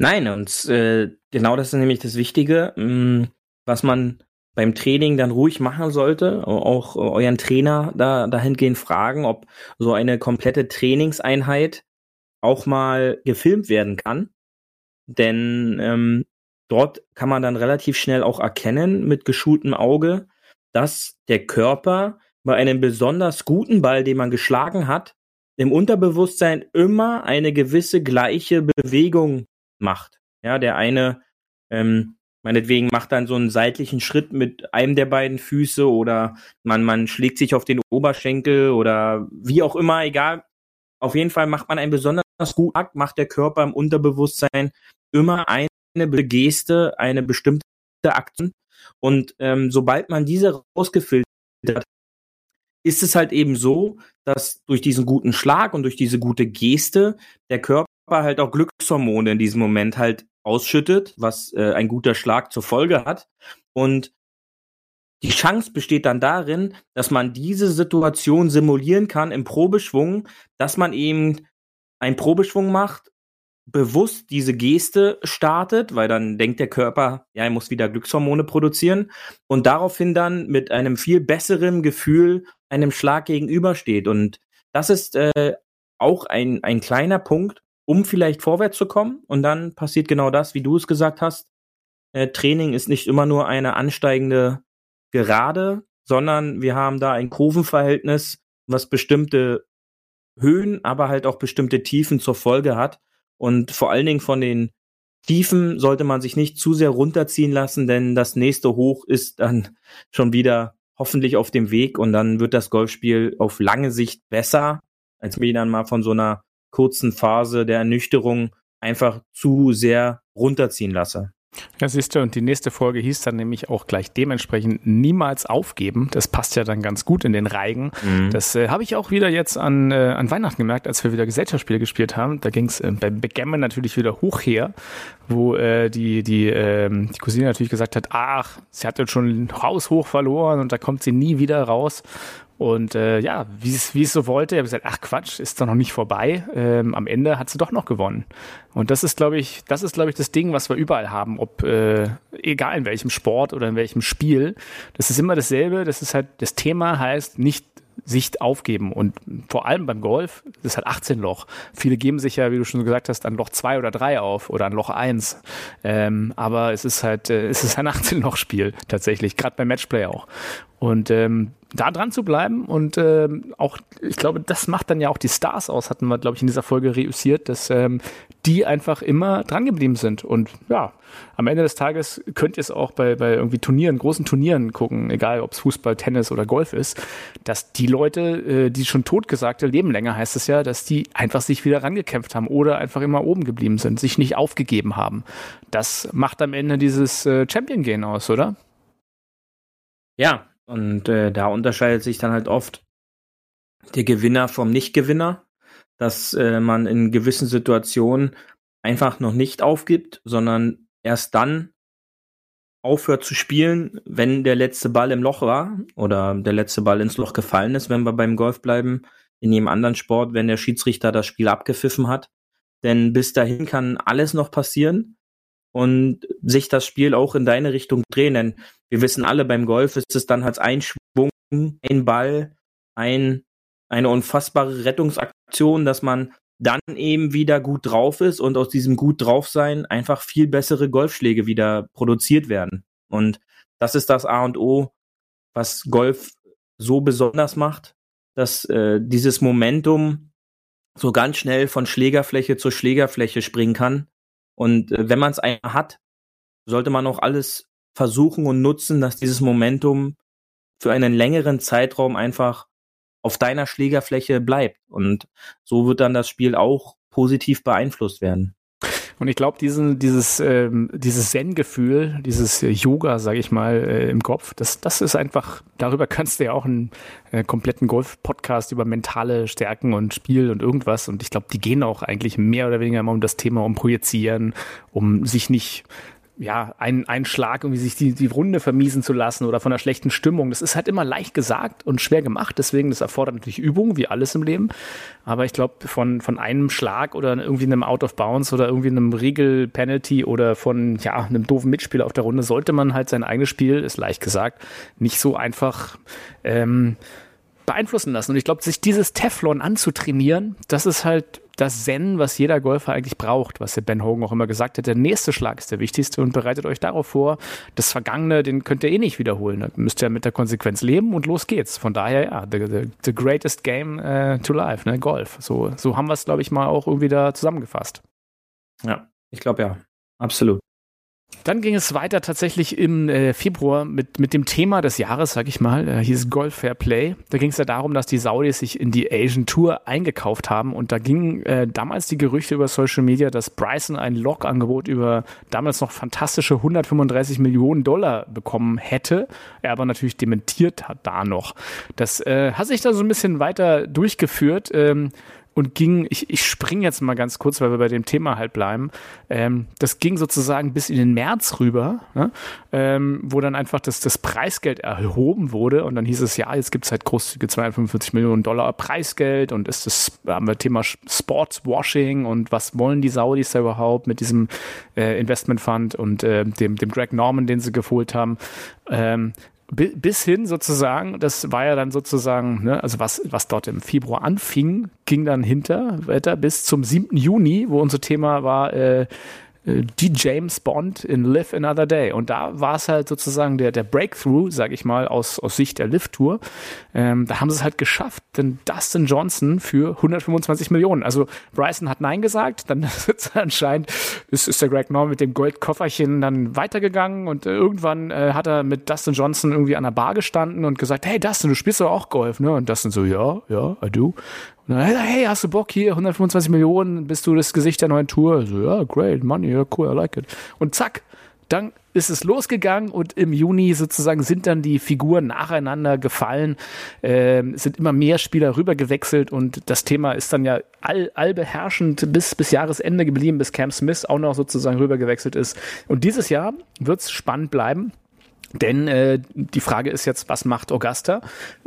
Nein, und äh, genau das ist nämlich das Wichtige, mm, was man beim Training dann ruhig machen sollte. Auch euren Trainer da dahingehend fragen, ob so eine komplette Trainingseinheit auch mal gefilmt werden kann. Denn ähm, dort kann man dann relativ schnell auch erkennen mit geschultem Auge, dass der Körper bei einem besonders guten Ball, den man geschlagen hat, im Unterbewusstsein immer eine gewisse gleiche Bewegung macht. Ja, der eine ähm, meinetwegen macht dann so einen seitlichen Schritt mit einem der beiden Füße oder man, man schlägt sich auf den Oberschenkel oder wie auch immer, egal. Auf jeden Fall macht man einen besonders guten Akt, macht der Körper im Unterbewusstsein immer eine Geste, eine bestimmte Aktion. Und ähm, sobald man diese rausgefiltert hat, ist es halt eben so, dass durch diesen guten Schlag und durch diese gute Geste der Körper halt auch Glückshormone in diesem Moment halt ausschüttet, was äh, ein guter Schlag zur Folge hat. Und die Chance besteht dann darin, dass man diese Situation simulieren kann im Probeschwung, dass man eben einen Probeschwung macht, bewusst diese Geste startet, weil dann denkt der Körper, ja, er muss wieder Glückshormone produzieren und daraufhin dann mit einem viel besseren Gefühl einem Schlag gegenübersteht. Und das ist äh, auch ein, ein kleiner Punkt, um vielleicht vorwärts zu kommen. Und dann passiert genau das, wie du es gesagt hast. Äh, Training ist nicht immer nur eine ansteigende Gerade, sondern wir haben da ein Kurvenverhältnis, was bestimmte Höhen, aber halt auch bestimmte Tiefen zur Folge hat. Und vor allen Dingen von den Tiefen sollte man sich nicht zu sehr runterziehen lassen, denn das nächste Hoch ist dann schon wieder hoffentlich auf dem Weg und dann wird das Golfspiel auf lange Sicht besser, als wir dann mal von so einer kurzen Phase der Ernüchterung einfach zu sehr runterziehen lasse. Ja, siehst du, und die nächste Folge hieß dann nämlich auch gleich dementsprechend niemals aufgeben. Das passt ja dann ganz gut in den Reigen. Mhm. Das äh, habe ich auch wieder jetzt an, äh, an Weihnachten gemerkt, als wir wieder Gesellschaftsspiele gespielt haben. Da ging es äh, beim Backgammon natürlich wieder hoch her, wo äh, die, die, äh, die Cousine natürlich gesagt hat, ach, sie hat jetzt schon Haus hoch verloren und da kommt sie nie wieder raus. Und äh, ja, wie es wie es so wollte, ich habe gesagt, ach Quatsch, ist doch noch nicht vorbei. Ähm, am Ende hat sie doch noch gewonnen. Und das ist, glaube ich, das ist, glaube ich, das Ding, was wir überall haben, ob äh, egal in welchem Sport oder in welchem Spiel. Das ist immer dasselbe. Das ist halt, das Thema heißt nicht Sicht aufgeben. Und vor allem beim Golf, das hat 18 Loch. Viele geben sich ja, wie du schon gesagt hast, an Loch 2 oder 3 auf oder an Loch 1. Ähm, aber es ist halt, äh, es ist ein 18-Loch-Spiel tatsächlich, gerade beim Matchplay auch. Und ähm, da dran zu bleiben und ähm, auch, ich glaube, das macht dann ja auch die Stars aus, hatten wir, glaube ich, in dieser Folge reüssiert, dass ähm, die einfach immer dran geblieben sind. Und ja, am Ende des Tages könnt ihr es auch bei, bei irgendwie Turnieren, großen Turnieren gucken, egal ob es Fußball, Tennis oder Golf ist, dass die Leute, äh, die schon totgesagte leben länger, heißt es ja, dass die einfach sich wieder rangekämpft haben oder einfach immer oben geblieben sind, sich nicht aufgegeben haben. Das macht am Ende dieses äh, Champion-Gehen aus, oder? Ja, und äh, da unterscheidet sich dann halt oft der Gewinner vom Nicht-Gewinner, dass äh, man in gewissen Situationen einfach noch nicht aufgibt, sondern erst dann aufhört zu spielen, wenn der letzte Ball im Loch war oder der letzte Ball ins Loch gefallen ist, wenn wir beim Golf bleiben, in jedem anderen Sport, wenn der Schiedsrichter das Spiel abgepfiffen hat. Denn bis dahin kann alles noch passieren und sich das Spiel auch in deine Richtung drehen. Denn wir wissen alle, beim Golf ist es dann halt ein Schwung, ein Ball, ein, eine unfassbare Rettungsaktion dass man dann eben wieder gut drauf ist und aus diesem gut drauf sein einfach viel bessere Golfschläge wieder produziert werden. Und das ist das A und O, was Golf so besonders macht, dass äh, dieses Momentum so ganz schnell von Schlägerfläche zur Schlägerfläche springen kann. Und äh, wenn man es einmal hat, sollte man auch alles versuchen und nutzen, dass dieses Momentum für einen längeren Zeitraum einfach auf deiner Schlägerfläche bleibt. Und so wird dann das Spiel auch positiv beeinflusst werden. Und ich glaube, diesen, dieses, ähm, dieses Zen-Gefühl, dieses äh, Yoga, sage ich mal, äh, im Kopf, das, das ist einfach, darüber kannst du ja auch einen äh, kompletten Golf-Podcast über mentale Stärken und Spiel und irgendwas. Und ich glaube, die gehen auch eigentlich mehr oder weniger immer um das Thema, um Projizieren, um sich nicht ja, ein, ein Schlag, irgendwie sich die, die Runde vermiesen zu lassen oder von einer schlechten Stimmung. Das ist halt immer leicht gesagt und schwer gemacht. Deswegen, das erfordert natürlich Übung, wie alles im Leben. Aber ich glaube, von, von einem Schlag oder irgendwie einem Out of Bounds oder irgendwie einem Regel-Penalty oder von, ja, einem doofen Mitspieler auf der Runde sollte man halt sein eigenes Spiel, ist leicht gesagt, nicht so einfach, ähm, beeinflussen lassen. Und ich glaube, sich dieses Teflon anzutrainieren, das ist halt das Zen, was jeder Golfer eigentlich braucht, was der Ben Hogan auch immer gesagt hat. Der nächste Schlag ist der wichtigste und bereitet euch darauf vor, das Vergangene, den könnt ihr eh nicht wiederholen. Da müsst ihr mit der Konsequenz leben und los geht's. Von daher, ja, the, the, the greatest game uh, to life, ne, Golf. So, so haben wir es, glaube ich, mal auch irgendwie da zusammengefasst. Ja, ich glaube ja, absolut. Dann ging es weiter tatsächlich im äh, Februar mit, mit dem Thema des Jahres, sag ich mal, äh, hieß Golf Fair Play. Da ging es ja darum, dass die Saudis sich in die Asian Tour eingekauft haben und da gingen äh, damals die Gerüchte über Social Media, dass Bryson ein Log-Angebot über damals noch fantastische 135 Millionen Dollar bekommen hätte. Er aber natürlich dementiert hat da noch. Das äh, hat sich da so ein bisschen weiter durchgeführt. Ähm, und ging, ich, ich springe jetzt mal ganz kurz, weil wir bei dem Thema halt bleiben. Ähm, das ging sozusagen bis in den März rüber, ne? ähm, wo dann einfach das, das Preisgeld erhoben wurde und dann hieß es, ja, jetzt gibt es halt großzügige 245 Millionen Dollar Preisgeld und ist das haben wir Thema Sportswashing und was wollen die Saudis da überhaupt mit diesem äh, Investment Fund und äh, dem, dem Greg Norman, den sie geholt haben. Ähm, bis hin sozusagen, das war ja dann sozusagen, ne, also was, was dort im Februar anfing, ging dann hinter weiter bis zum 7. Juni, wo unser Thema war, äh, äh, die James Bond in Live Another Day. Und da war es halt sozusagen der, der Breakthrough, sag ich mal, aus, aus Sicht der Live-Tour. Ähm, da haben sie es halt geschafft, denn Dustin Johnson für 125 Millionen. Also Bryson hat Nein gesagt, dann ist anscheinend, ist, ist der Greg Norman mit dem Goldkofferchen dann weitergegangen und äh, irgendwann äh, hat er mit Dustin Johnson irgendwie an der Bar gestanden und gesagt, hey Dustin, du spielst doch auch Golf, ne? Und Dustin so, ja, ja, I do. Und dann, hey, hast du Bock hier, 125 Millionen, bist du das Gesicht der neuen Tour? So, ja, great, money, ja, cool, I like it. Und zack, dann ist es losgegangen und im Juni sozusagen sind dann die Figuren nacheinander gefallen, äh, sind immer mehr Spieler rübergewechselt und das Thema ist dann ja all, allbeherrschend bis, bis Jahresende geblieben, bis Cam Smith auch noch sozusagen rübergewechselt ist. Und dieses Jahr wird es spannend bleiben. Denn äh, die Frage ist jetzt, was macht Augusta?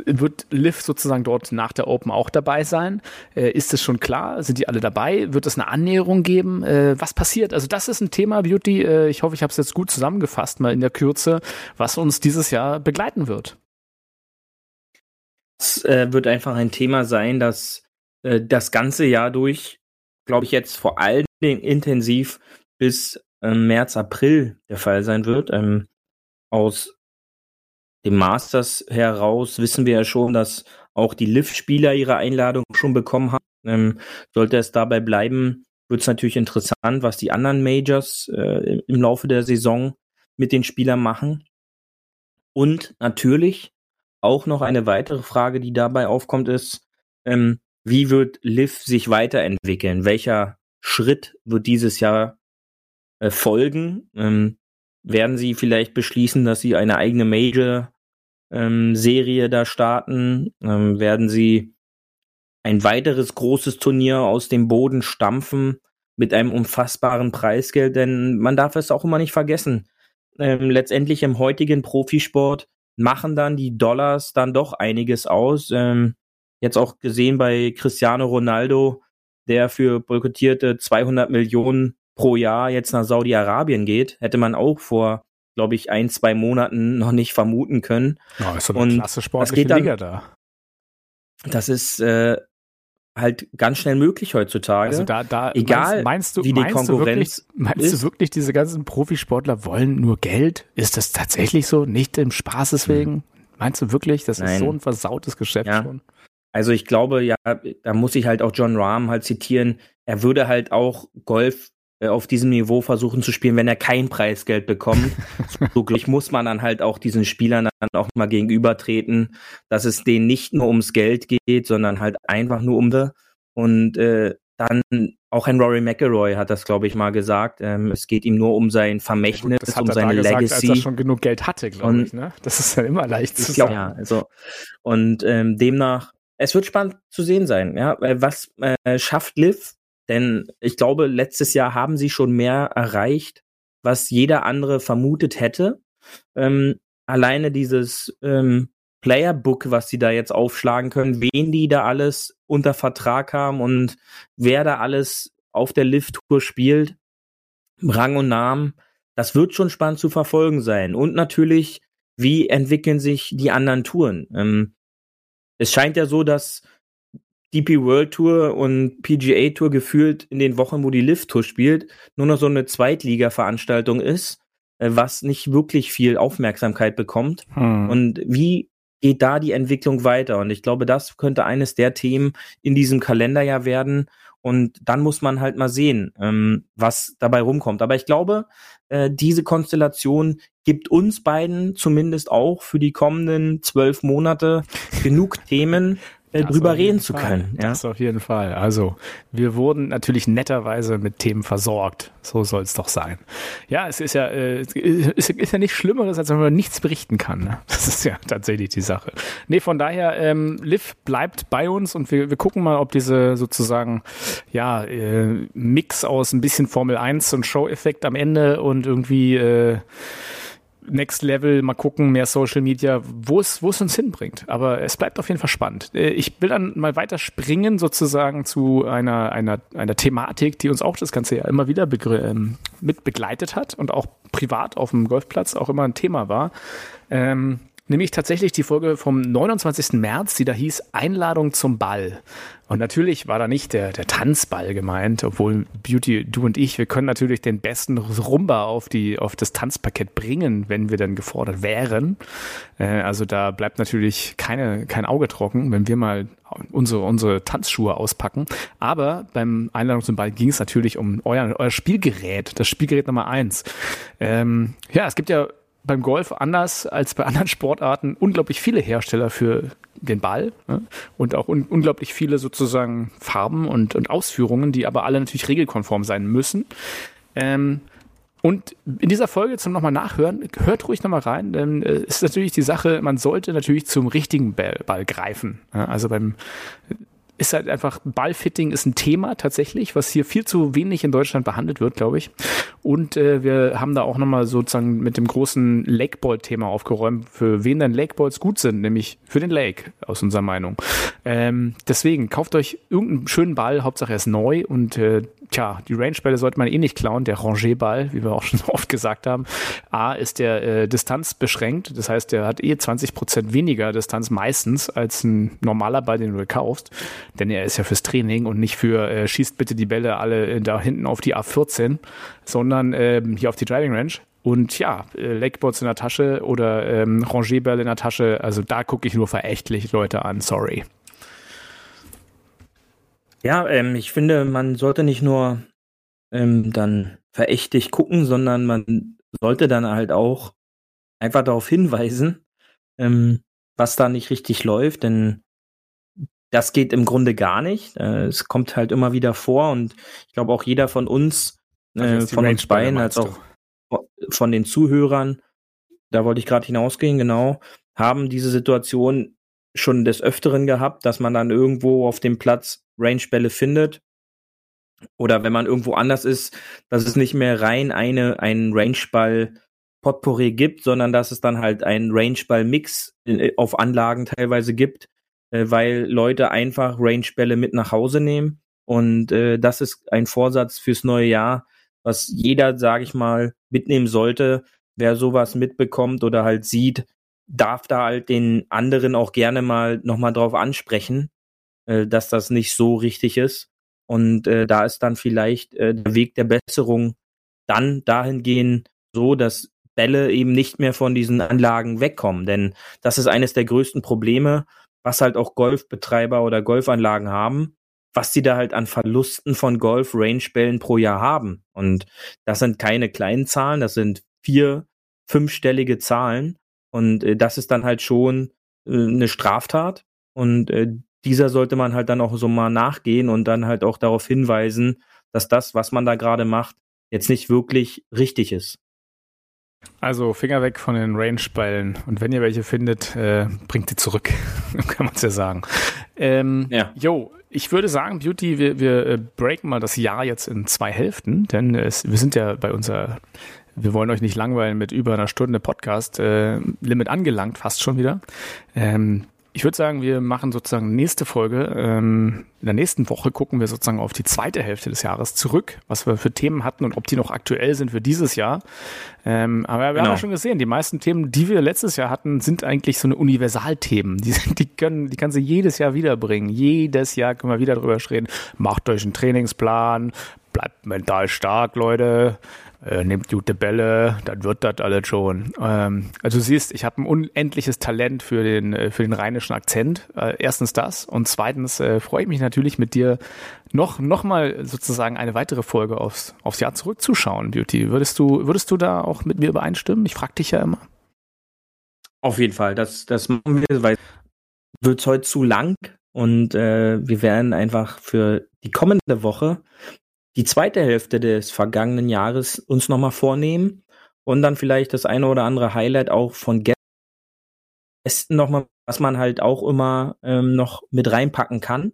Wird Liv sozusagen dort nach der Open auch dabei sein? Äh, ist es schon klar? Sind die alle dabei? Wird es eine Annäherung geben? Äh, was passiert? Also das ist ein Thema, Beauty, äh, ich hoffe, ich habe es jetzt gut zusammengefasst, mal in der Kürze, was uns dieses Jahr begleiten wird. Es äh, wird einfach ein Thema sein, das äh, das ganze Jahr durch, glaube ich, jetzt vor allen Dingen intensiv bis äh, März, April der Fall sein wird. Ähm, aus dem Masters heraus wissen wir ja schon, dass auch die Liv-Spieler ihre Einladung schon bekommen haben. Ähm, sollte es dabei bleiben, wird es natürlich interessant, was die anderen Majors äh, im Laufe der Saison mit den Spielern machen. Und natürlich auch noch eine weitere Frage, die dabei aufkommt, ist, ähm, wie wird Liv sich weiterentwickeln? Welcher Schritt wird dieses Jahr äh, folgen? Ähm, werden sie vielleicht beschließen, dass sie eine eigene Major-Serie ähm, da starten? Ähm, werden sie ein weiteres großes Turnier aus dem Boden stampfen mit einem unfassbaren Preisgeld? Denn man darf es auch immer nicht vergessen. Ähm, letztendlich im heutigen Profisport machen dann die Dollars dann doch einiges aus. Ähm, jetzt auch gesehen bei Cristiano Ronaldo, der für boykottierte 200 Millionen pro Jahr jetzt nach Saudi-Arabien geht, hätte man auch vor, glaube ich, ein, zwei Monaten noch nicht vermuten können. Oh, ist so eine Und klasse sportliche dann, Liga da. Das ist, äh, halt ganz schnell möglich heutzutage. Also da, da egal meinst, meinst du, wie die Konkurrenz du wirklich, meinst ist, du wirklich, diese ganzen Profisportler wollen nur Geld? Ist das tatsächlich so? Nicht im Spaßes wegen? Hm. Meinst du wirklich, das Nein. ist so ein versautes Geschäft ja. schon? Also ich glaube, ja, da muss ich halt auch John Rahm halt zitieren. Er würde halt auch Golf auf diesem Niveau versuchen zu spielen, wenn er kein Preisgeld bekommt. so glaube ich, muss man dann halt auch diesen Spielern dann auch mal gegenübertreten, dass es denen nicht nur ums Geld geht, sondern halt einfach nur um das. Und äh, dann auch ein Rory McElroy hat das, glaube ich, mal gesagt. Ähm, es geht ihm nur um sein Vermächtnis, ja, um seine gesagt, Legacy. Als er schon genug Geld hatte, glaube ich. Ne? Das ist ja immer leicht zu sagen. Ja, also und ähm, demnach, es wird spannend zu sehen sein. Ja, was äh, schafft Liv denn ich glaube, letztes Jahr haben sie schon mehr erreicht, was jeder andere vermutet hätte. Ähm, alleine dieses ähm, Playerbook, was sie da jetzt aufschlagen können, wen die da alles unter Vertrag haben und wer da alles auf der Lift-Tour spielt, Rang und Namen, das wird schon spannend zu verfolgen sein. Und natürlich, wie entwickeln sich die anderen Touren? Ähm, es scheint ja so, dass DP World Tour und PGA Tour gefühlt in den Wochen, wo die Lift Tour spielt, nur noch so eine Zweitliga-Veranstaltung ist, äh, was nicht wirklich viel Aufmerksamkeit bekommt. Hm. Und wie geht da die Entwicklung weiter? Und ich glaube, das könnte eines der Themen in diesem Kalenderjahr werden. Und dann muss man halt mal sehen, ähm, was dabei rumkommt. Aber ich glaube, äh, diese Konstellation gibt uns beiden zumindest auch für die kommenden zwölf Monate genug Themen, äh, drüber reden zu können. Ja? Das auf jeden Fall. Also wir wurden natürlich netterweise mit Themen versorgt. So soll es doch sein. Ja, es ist ja, äh, ist, ist, ja nichts Schlimmeres, als wenn man nichts berichten kann. Ne? Das ist ja tatsächlich die Sache. Nee, von daher, ähm, Liv bleibt bei uns und wir, wir gucken mal, ob diese sozusagen ja äh, Mix aus ein bisschen Formel 1 und Show-Effekt am Ende und irgendwie äh, Next Level, mal gucken, mehr Social Media, wo es, wo es uns hinbringt. Aber es bleibt auf jeden Fall spannend. Äh, ich will dann mal weiter springen sozusagen zu einer, einer, einer Thematik, die uns auch das ganze Jahr immer wieder ähm, mit begleitet hat und auch privat auf dem Golfplatz auch immer ein Thema war. Ähm, nämlich tatsächlich die Folge vom 29. März, die da hieß Einladung zum Ball. Und natürlich war da nicht der, der Tanzball gemeint, obwohl Beauty, du und ich, wir können natürlich den besten Rumba auf, die, auf das Tanzparkett bringen, wenn wir dann gefordert wären. Äh, also da bleibt natürlich keine, kein Auge trocken, wenn wir mal unsere, unsere Tanzschuhe auspacken. Aber beim Einladung zum Ball ging es natürlich um euer, euer Spielgerät, das Spielgerät Nummer eins. Ähm, ja, es gibt ja beim Golf anders als bei anderen Sportarten unglaublich viele Hersteller für den Ball ne? und auch un unglaublich viele sozusagen Farben und, und Ausführungen, die aber alle natürlich regelkonform sein müssen. Ähm, und in dieser Folge zum nochmal nachhören, hört ruhig nochmal rein, denn äh, ist natürlich die Sache, man sollte natürlich zum richtigen Ball, Ball greifen. Ja? Also beim ist halt einfach, Ballfitting ist ein Thema tatsächlich, was hier viel zu wenig in Deutschland behandelt wird, glaube ich. Und äh, wir haben da auch nochmal sozusagen mit dem großen Lakeball-Thema aufgeräumt, für wen dann Lakeballs gut sind, nämlich für den Lake, aus unserer Meinung. Ähm, deswegen, kauft euch irgendeinen schönen Ball, Hauptsache er ist neu und äh, tja, die Range-Bälle sollte man eh nicht klauen, der Rangé-Ball, wie wir auch schon oft gesagt haben. A ist der äh, Distanz beschränkt, das heißt, der hat eh 20 Prozent weniger Distanz meistens als ein normaler Ball, den du kaufst denn er ist ja fürs Training und nicht für äh, schießt bitte die Bälle alle äh, da hinten auf die A14, sondern äh, hier auf die Driving Range. Und ja, äh, Lakeboards in der Tasche oder ähm, Rangierbälle in der Tasche, also da gucke ich nur verächtlich Leute an, sorry. Ja, ähm, ich finde, man sollte nicht nur ähm, dann verächtlich gucken, sondern man sollte dann halt auch einfach darauf hinweisen, ähm, was da nicht richtig läuft, denn das geht im Grunde gar nicht. Äh, es kommt halt immer wieder vor und ich glaube auch jeder von uns, äh, von uns beiden, als auch du? von den Zuhörern, da wollte ich gerade hinausgehen, genau, haben diese Situation schon des Öfteren gehabt, dass man dann irgendwo auf dem Platz Rangebälle findet. Oder wenn man irgendwo anders ist, dass es nicht mehr rein eine, einen Rangeball Potpourri gibt, sondern dass es dann halt einen Rangeball-Mix auf Anlagen teilweise gibt, äh, weil Leute einfach Range-Bälle mit nach Hause nehmen. Und äh, das ist ein Vorsatz fürs neue Jahr, was jeder, sage ich mal, mitnehmen sollte. Wer sowas mitbekommt oder halt sieht, darf da halt den anderen auch gerne mal nochmal drauf ansprechen. äh, dass das nicht so richtig ist. Und äh, da ist dann vielleicht äh, der Weg der Besserung dann dahingehend so, dass Bälle eben nicht mehr von diesen Anlagen wegkommen. Denn das ist eines der größten Probleme, was halt auch Golfbetreiber oder Golfanlagen haben, was sie da halt an Verlusten von Golf-Range-Bällen pro Jahr haben. Und das sind keine kleinen Zahlen, das sind vier, fünfstellige Zahlen. Und äh, das ist dann halt schon äh, eine Straftat. Und äh, dieser sollte man halt dann auch so mal nachgehen und dann halt auch darauf hinweisen, dass das, was man da gerade macht, jetzt nicht wirklich richtig ist. Also Finger weg von den Range-Ballen und wenn ihr welche findet, äh, bringt die zurück, kann man es ja sagen. Ähm, ja. Jo, ich würde sagen, Beauty, wir, wir äh, breaken mal das Jahr jetzt in zwei Hälften, denn es, wir sind ja bei unserer, wir wollen euch nicht langweilen mit über einer Stunde Podcast, äh, Limit angelangt, fast schon wieder. Ähm, ich würde sagen, wir machen sozusagen nächste Folge. Ähm, in der nächsten Woche gucken wir sozusagen auf die zweite Hälfte des Jahres zurück, was wir für Themen hatten und ob die noch aktuell sind für dieses Jahr. Ähm, aber wir genau. haben ja schon gesehen, die meisten Themen, die wir letztes Jahr hatten, sind eigentlich so eine Universalthemen. Die, die können, die kannst du jedes Jahr wiederbringen. Jedes Jahr können wir wieder drüber reden. Macht euch einen Trainingsplan, bleibt mental stark, Leute äh, nehmt gute Bälle, dann wird das alles schon. Ähm, also du siehst, ich habe ein unendliches Talent für den, äh, für den rheinischen Akzent. Äh, erstens das und zweitens äh, freue ich mich natürlich mit dir noch, noch mal sozusagen eine weitere Folge aufs, aufs Jahr zurückzuschauen, Beauty. Würdest du, würdest du da auch mit mir übereinstimmen? Ich frage dich ja immer. Auf jeden Fall, das, das machen wir, weil wird heute zu lang und äh, wir werden einfach für die kommende Woche die zweite Hälfte des vergangenen Jahres uns nochmal vornehmen und dann vielleicht das eine oder andere Highlight auch von Gästen nochmal, was man halt auch immer ähm, noch mit reinpacken kann.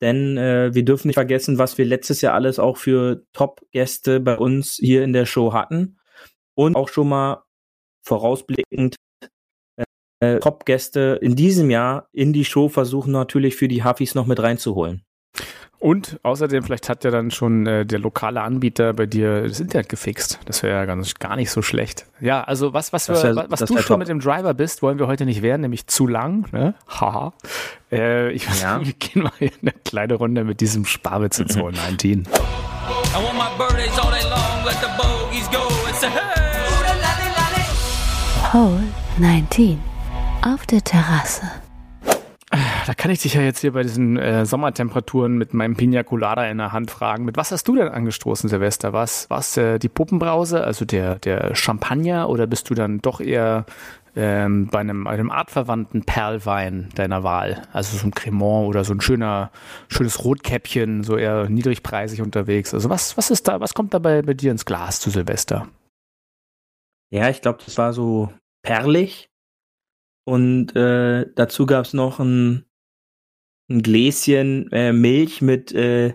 Denn äh, wir dürfen nicht vergessen, was wir letztes Jahr alles auch für Top-Gäste bei uns hier in der Show hatten. Und auch schon mal vorausblickend äh, Top-Gäste in diesem Jahr in die Show versuchen natürlich für die Hafis noch mit reinzuholen. Und außerdem, vielleicht hat ja dann schon äh, der lokale Anbieter bei dir das Internet gefixt. Das wäre ja ganz, gar nicht so schlecht. Ja, also was, was, wir, wär, was du schon top. mit dem Driver bist, wollen wir heute nicht werden, nämlich zu lang. Ne? Haha. äh, ich weiß ja. nicht, wir gehen mal in eine kleine Runde mit diesem Sparwitz in 2019. Mhm. Hole 19 auf der Terrasse. Da kann ich dich ja jetzt hier bei diesen äh, Sommertemperaturen mit meinem Pina Colada in der Hand fragen. Mit was hast du denn angestoßen, Silvester? Was was äh, die Puppenbrause, also der der Champagner, oder bist du dann doch eher ähm, bei einem, einem artverwandten Perlwein deiner Wahl? Also so ein Cremant oder so ein schöner schönes Rotkäppchen, so eher niedrigpreisig unterwegs. Also was was ist da? Was kommt dabei bei dir ins Glas zu Silvester? Ja, ich glaube, das war so perlig und äh, dazu gab's noch ein, ein Gläschen äh, Milch mit äh,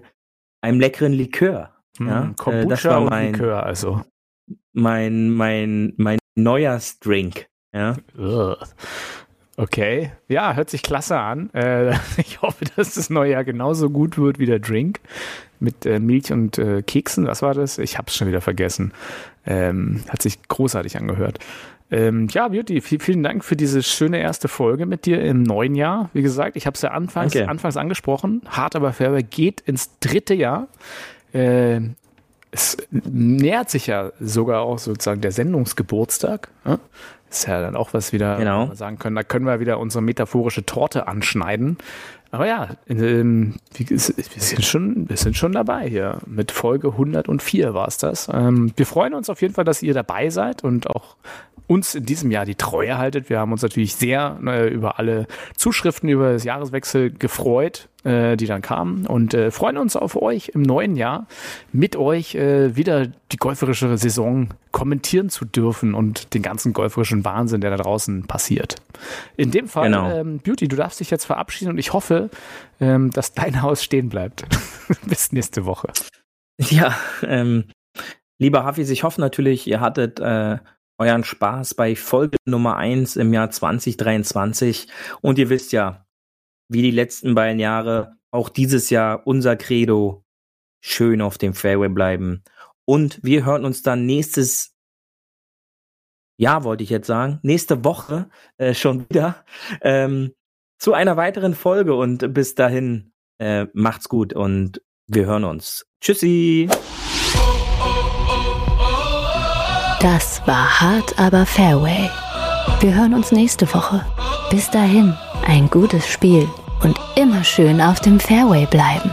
einem leckeren Likör. Hm, ja? Kombucha äh, das war mein, und Likör, also. Mein, mein, mein Neujahrsdrink. Ja. Okay, ja, hört sich klasse an. Äh, ich hoffe, dass das neue Jahr genauso gut wird wie der Drink mit äh, Milch und äh, Keksen. Was war das? Ich habe es schon wieder vergessen. Ähm, hat sich großartig angehört. Ähm, ja, Beauty, viel, vielen Dank für diese schöne erste Folge mit dir im neuen Jahr. Wie gesagt, ich habe es ja anfangs, anfangs angesprochen. Hart aber fair geht ins dritte Jahr. Äh, es nähert sich ja sogar auch sozusagen der Sendungsgeburtstag. Ja? Ist ja dann auch was wieder, genau. sagen können. Da können wir wieder unsere metaphorische Torte anschneiden. Aber ja, ähm, wir, sind schon, wir sind schon dabei hier. Mit Folge 104 war es das. Ähm, wir freuen uns auf jeden Fall, dass ihr dabei seid und auch uns in diesem Jahr die Treue haltet. Wir haben uns natürlich sehr äh, über alle Zuschriften über das Jahreswechsel gefreut, äh, die dann kamen und äh, freuen uns auf euch im neuen Jahr mit euch äh, wieder die golferische Saison kommentieren zu dürfen und den ganzen golferischen Wahnsinn, der da draußen passiert. In dem Fall, genau. ähm, Beauty, du darfst dich jetzt verabschieden und ich hoffe, ähm, dass dein Haus stehen bleibt. Bis nächste Woche. Ja, ähm, lieber Hafis, ich hoffe natürlich, ihr hattet äh, euren Spaß bei Folge Nummer 1 im Jahr 2023. Und ihr wisst ja, wie die letzten beiden Jahre, auch dieses Jahr unser Credo, schön auf dem Fairway bleiben. Und wir hören uns dann nächstes Jahr, wollte ich jetzt sagen, nächste Woche äh, schon wieder. Ähm, zu einer weiteren Folge und bis dahin äh, macht's gut und wir hören uns. Tschüssi. Das war hart, aber Fairway. Wir hören uns nächste Woche. Bis dahin, ein gutes Spiel und immer schön auf dem Fairway bleiben.